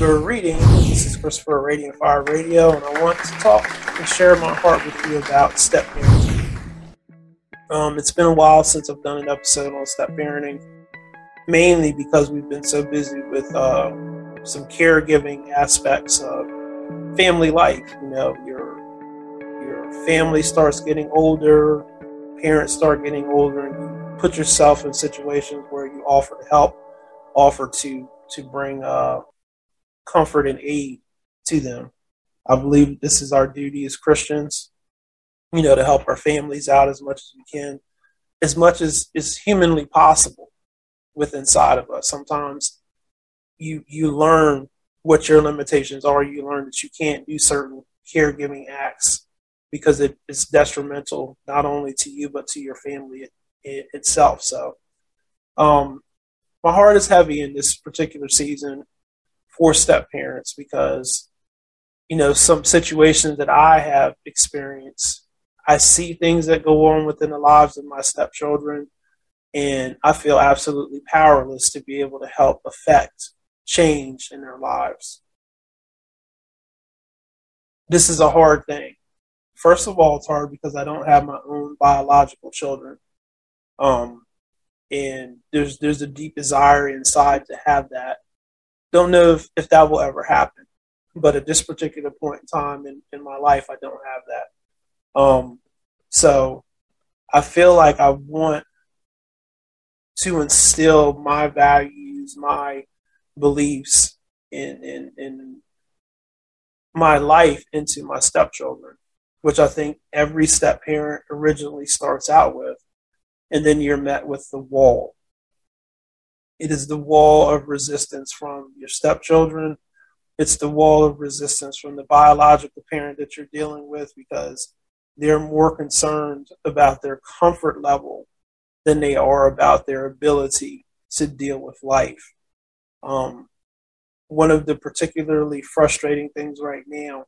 Reading. This is Christopher Radiant Fire Radio, and I want to talk and share my heart with you about step parenting. Um, it's been a while since I've done an episode on step parenting, mainly because we've been so busy with uh, some caregiving aspects of family life. You know, your your family starts getting older, parents start getting older, and you put yourself in situations where you offer to help, offer to to bring uh, comfort and aid to them. I believe this is our duty as Christians, you know, to help our families out as much as we can, as much as is humanly possible with inside of us. Sometimes you you learn what your limitations are. You learn that you can't do certain caregiving acts because it is detrimental not only to you but to your family it, it, itself. So, um, my heart is heavy in this particular season for step parents because you know some situations that I have experienced. I see things that go on within the lives of my stepchildren, and I feel absolutely powerless to be able to help affect change in their lives. This is a hard thing. First of all, it's hard because I don't have my own biological children. Um, and there's there's a deep desire inside to have that don't know if, if that will ever happen. But at this particular point in time in, in my life, I don't have that. Um, so I feel like I want to instill my values, my beliefs in, in, in my life into my stepchildren, which I think every step parent originally starts out with. And then you're met with the wall it is the wall of resistance from your stepchildren. It's the wall of resistance from the biological parent that you're dealing with because they're more concerned about their comfort level than they are about their ability to deal with life. Um, one of the particularly frustrating things right now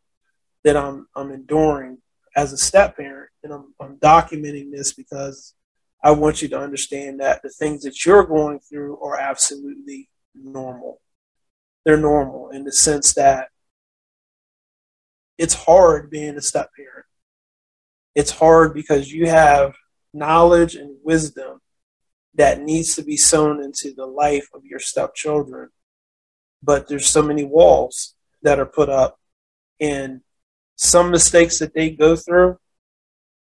that I'm, I'm enduring as a step parent, and I'm, I'm documenting this because I want you to understand that the things that you're going through are absolutely normal. They're normal in the sense that it's hard being a step parent. It's hard because you have knowledge and wisdom that needs to be sown into the life of your stepchildren. But there's so many walls that are put up, and some mistakes that they go through,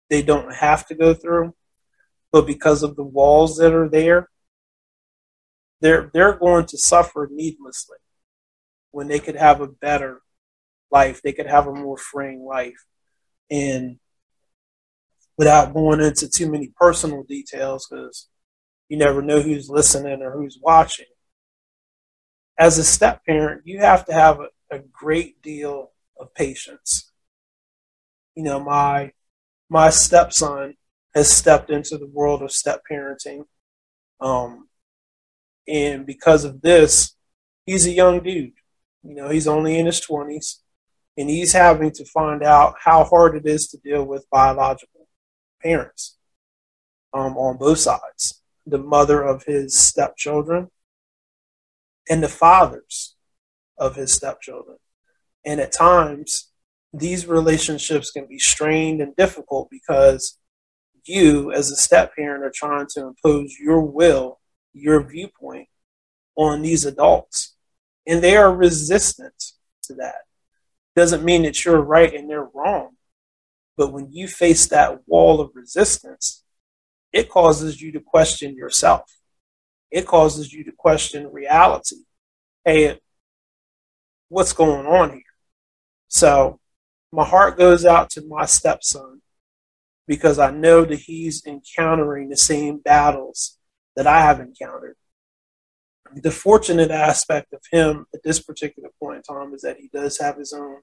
they don't have to go through but because of the walls that are there, they're they're going to suffer needlessly when they could have a better life. They could have a more freeing life, and without going into too many personal details, because you never know who's listening or who's watching. As a step parent, you have to have a, a great deal of patience. You know, my my stepson has stepped into the world of step parenting. Um, and because of this, he's a young dude. You know, he's only in his 20s, and he's having to find out how hard it is to deal with biological parents um, on both sides the mother of his stepchildren and the fathers of his stepchildren. And at times, these relationships can be strained and difficult because you as a step parent are trying to impose your will, your viewpoint on these adults. And they are resistant to that. Doesn't mean that you're right and they're wrong. But when you face that wall of resistance, it causes you to question yourself. It causes you to question reality. Hey, what's going on here? So my heart goes out to my stepson because I know that he's encountering the same battles that I have encountered. The fortunate aspect of him at this particular point in time is that he does have his own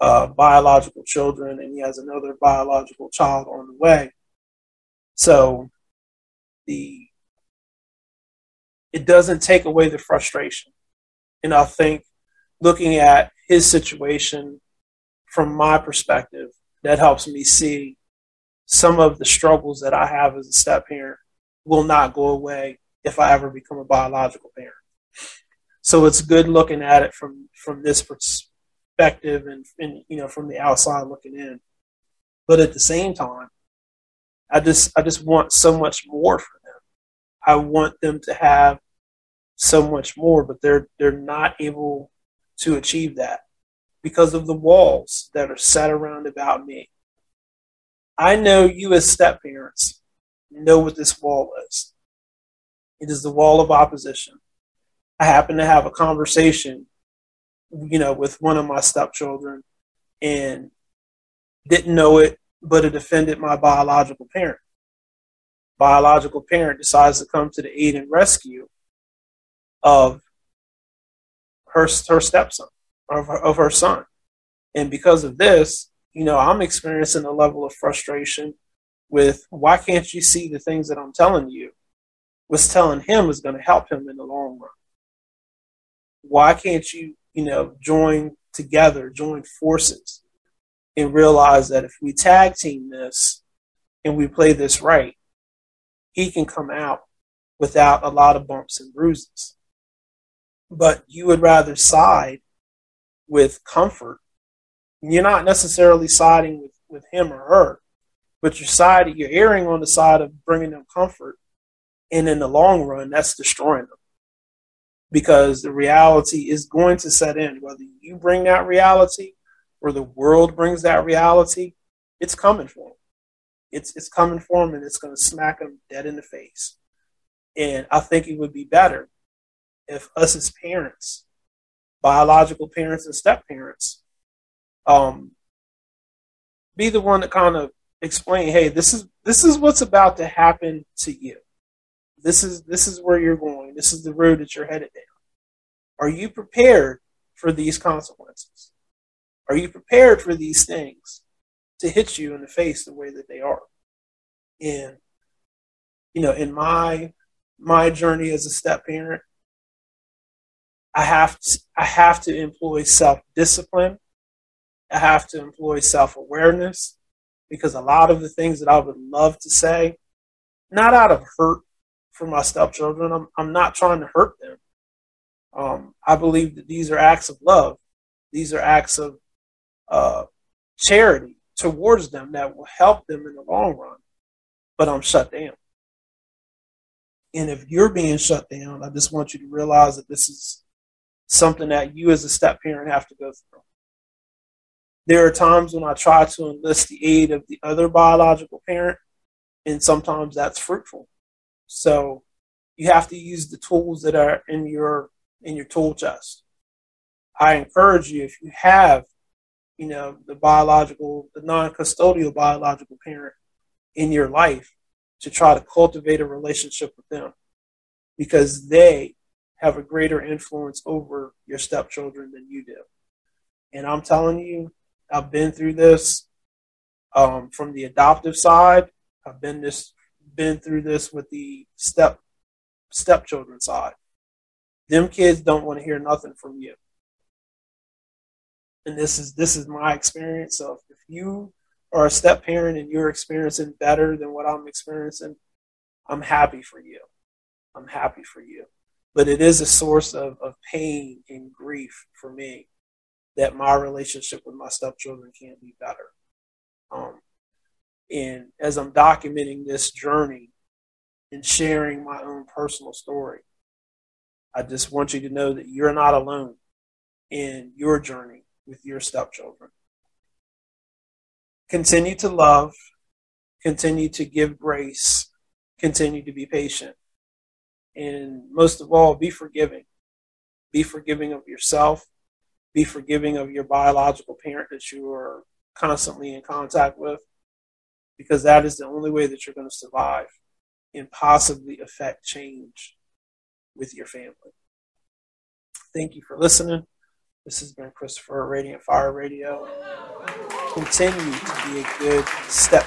uh, biological children and he has another biological child on the way. So the it doesn't take away the frustration. And I think looking at his situation from my perspective, that helps me see some of the struggles that I have as a step parent will not go away if I ever become a biological parent. So it's good looking at it from from this perspective and, and you know from the outside looking in. But at the same time, I just I just want so much more for them. I want them to have so much more, but they're they're not able to achieve that because of the walls that are set around about me. I know you as step parents know what this wall is. It is the wall of opposition. I happened to have a conversation, you know, with one of my stepchildren and didn't know it, but it offended my biological parent. Biological parent decides to come to the aid and rescue of her, her stepson, of her, of her son. And because of this, you know, I'm experiencing a level of frustration with why can't you see the things that I'm telling you? Was telling him is going to help him in the long run why can't you, you know, join together, join forces, and realize that if we tag team this and we play this right, he can come out without a lot of bumps and bruises. But you would rather side with comfort. You're not necessarily siding with, with him or her, but you're siding, you're erring on the side of bringing them comfort. And in the long run, that's destroying them because the reality is going to set in. Whether you bring that reality or the world brings that reality, it's coming for them. It's, it's coming for them and it's going to smack them dead in the face. And I think it would be better if us as parents, biological parents and step parents, um, be the one to kind of explain, hey, this is this is what's about to happen to you. This is this is where you're going. This is the road that you're headed down. Are you prepared for these consequences? Are you prepared for these things to hit you in the face the way that they are? And you know, in my my journey as a step parent, I have to I have to employ self discipline. I have to employ self awareness because a lot of the things that I would love to say, not out of hurt for my stepchildren. I'm, I'm not trying to hurt them. Um, I believe that these are acts of love. These are acts of uh, charity towards them that will help them in the long run. But I'm shut down. And if you're being shut down, I just want you to realize that this is something that you as a step parent have to go through. There are times when I try to enlist the aid of the other biological parent, and sometimes that's fruitful. So you have to use the tools that are in your in your tool chest. I encourage you if you have, you know, the biological, the non-custodial biological parent in your life to try to cultivate a relationship with them because they have a greater influence over your stepchildren than you do. And I'm telling you, I've been through this um, from the adoptive side. I've been this been through this with the step stepchildren side. Them kids don't want to hear nothing from you. And this is this is my experience. So if you are a step parent and you're experiencing better than what I'm experiencing, I'm happy for you. I'm happy for you. But it is a source of, of pain and grief for me that my relationship with my stepchildren can't be better. Um, and as I'm documenting this journey and sharing my own personal story, I just want you to know that you're not alone in your journey with your stepchildren. Continue to love, continue to give grace, continue to be patient, and most of all, be forgiving. Be forgiving of yourself, be forgiving of your biological parent that you are constantly in contact with because that is the only way that you're going to survive and possibly affect change with your family. Thank you for listening. This has been Christopher Radiant Fire Radio. Continue to be a good step.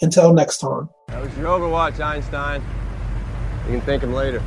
Until next time. That was your Overwatch, Einstein. You can thank him later.